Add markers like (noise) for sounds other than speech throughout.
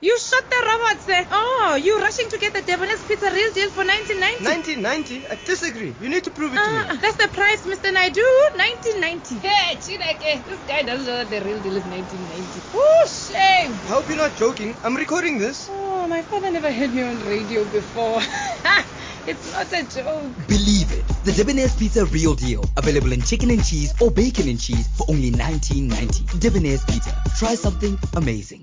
You shot the robots there. Oh, you rushing to get the Debonairs Pizza real deal for 1990. 1990? I disagree. You need to prove it to Ah, me. that's the price, Mr. Naidu. 1990. Hey, Chineke, this guy doesn't know that the real deal is 1990. Oh, shame. I hope you're not joking. I'm recording this. Oh, my father never heard me on radio before. (laughs) it's not a joke. Believe it. The Debonair's Pizza Real Deal. Available in chicken and cheese or bacon and cheese for only 19.90. Debonair's Pizza. Try something amazing.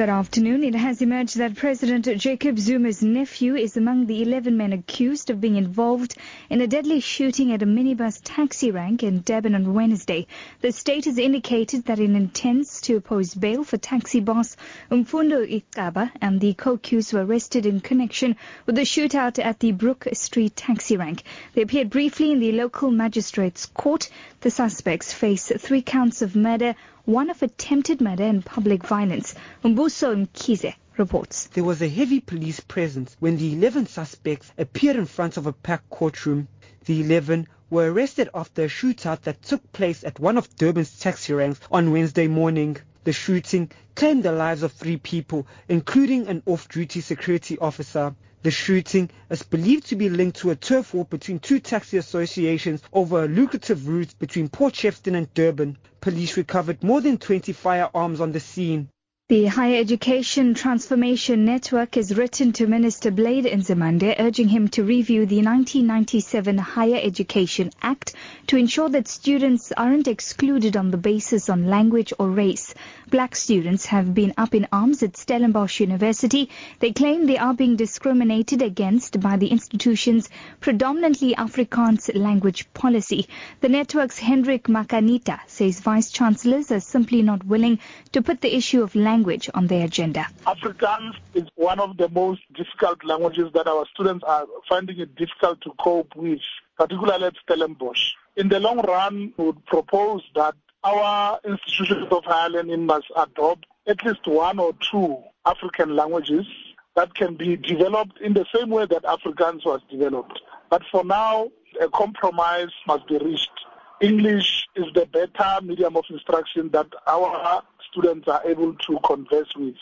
Good afternoon. It has emerged that President Jacob Zuma's nephew is among the 11 men accused of being involved in a deadly shooting at a minibus taxi rank in Durban on Wednesday. The state has indicated that it intends to oppose bail for taxi boss Umfundo Gcaba and the co-accused were arrested in connection with the shootout at the Brook Street taxi rank. They appeared briefly in the local magistrate's court. The suspects face three counts of murder, one of attempted murder and public violence. Umbuso Mkize reports. There was a heavy police presence when the 11 suspects appeared in front of a packed courtroom. The 11 were arrested after a shootout that took place at one of Durban's taxi ranks on Wednesday morning. The shooting claimed the lives of three people, including an off-duty security officer. The shooting is believed to be linked to a turf war between two taxi associations over a lucrative route between Port Shepstone and Durban. Police recovered more than 20 firearms on the scene. The Higher Education Transformation Network has written to Minister Blade Nzimande urging him to review the 1997 Higher Education Act to ensure that students aren't excluded on the basis on language or race. Black students have been up in arms at Stellenbosch University. They claim they are being discriminated against by the institution's predominantly Afrikaans language policy. The network's Hendrik Makaneta says vice chancellors are simply not willing to put the issue of language on their agenda. Afrikaans is one of the most difficult languages that our students are finding it difficult to cope with, particularly at Stellenbosch. In the long run, we would propose that our institutions of higher learning must adopt at least one or two African languages that can be developed in the same way that Afrikaans was developed. But for now, a compromise must be reached. English is the better medium of instruction that our students are able to converse with.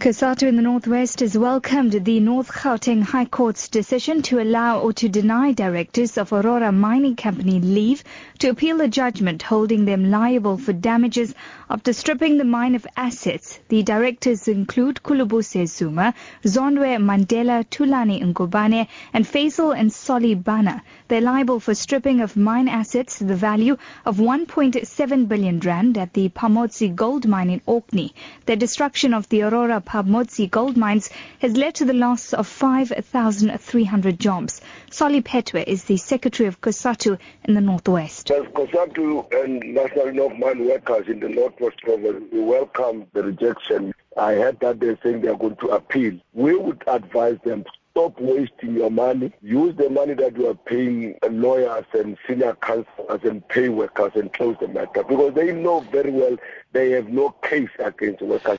COSATU in the Northwest has welcomed the North Gauteng High Court's decision to allow or to deny directors of Aurora Mining Company leave to appeal a judgment holding them liable for damages after stripping the mine of assets. The directors include Khulubuse Zuma, Zondwa Mandela, Thulani Ngubane, and Fazel and Solly Bhana. They're liable for stripping of mine assets to the value of 1.7 billion rand at the Pamodzi gold mine in Orkney. The destruction of the Aurora Pamodzi gold mines has led to the loss of 5,300 jobs. Solly Phetoe is the secretary of COSATU in the Northwest. As COSATU and National of Mine Workers in the Northwest Province, we welcome the rejection. I heard that they're saying they're going to appeal. We would advise them stop wasting your money. Use the money that you are paying lawyers and senior counselors and pay workers and close the matter because they know very well they have no case against workers.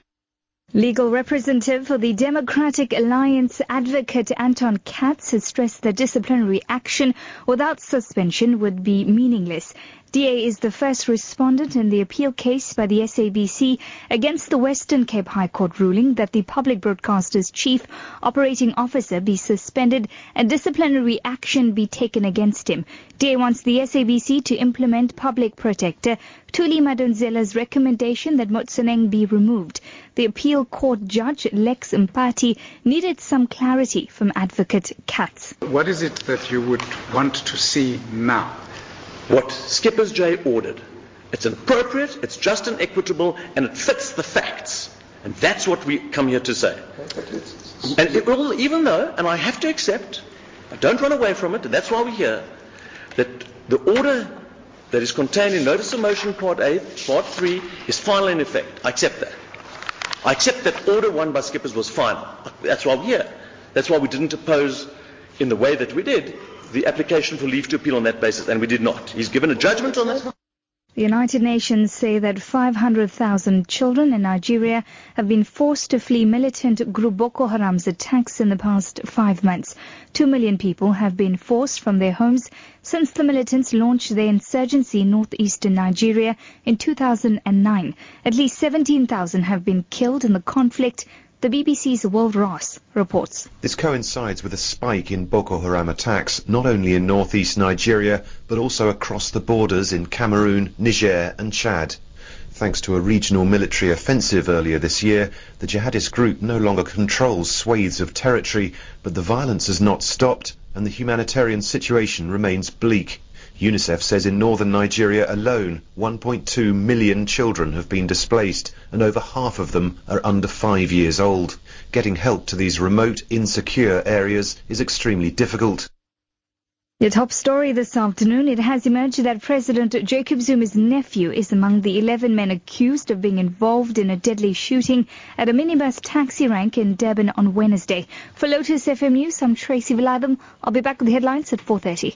Legal representative for the Democratic Alliance advocate Anton Katz has stressed that disciplinary action without suspension would be meaningless. DA is the first respondent in the appeal case by the SABC against the Western Cape High Court ruling that the public broadcaster's chief operating officer be suspended and disciplinary action be taken against him. DA wants the SABC to implement public protector Thuli Madonsela's recommendation that Motsoeneng be removed. The appeal court judge Lex Mpati needed some clarity from advocate Katz. What is it that you would want to see now? What Schippers J ordered. It's appropriate, it's just and equitable, and it fits the facts. And that's what we come here to say. And it will, even though, and I have to accept, I don't run away from it, and that's why we're here, that the order that is contained in Notice of Motion Part A, Part 3, is final in effect. I accept that. I accept that order one by Schippers was final. That's why we're here. That's why we didn't oppose in the way that we did the application for leave to appeal on that basis, and we did not. He's given a judgment on that. The United Nations say that 500,000 children in Nigeria have been forced to flee militant group Boko Haram's attacks in the past five months. Two million people have been forced from their homes since the militants launched their insurgency in northeastern Nigeria in 2009. At least 17,000 have been killed in the conflict, the BBC's Will Ross reports. This coincides with a spike in Boko Haram attacks, not only in northeast Nigeria, but also across the borders in Cameroon, Niger and Chad. Thanks to a regional military offensive earlier this year, the jihadist group no longer controls swathes of territory, but the violence has not stopped and the humanitarian situation remains bleak. UNICEF says in northern Nigeria alone, 1.2 million children have been displaced and over half of them are under five years old. Getting help to these remote, insecure areas is extremely difficult. Your top story this afternoon, it has emerged that President Jacob Zuma's nephew is among the 11 men accused of being involved in a deadly shooting at a minibus taxi rank in Durban on Wednesday. For Lotus FM News, I'm Tracy Viladam. I'll be back with the headlines at 4.30.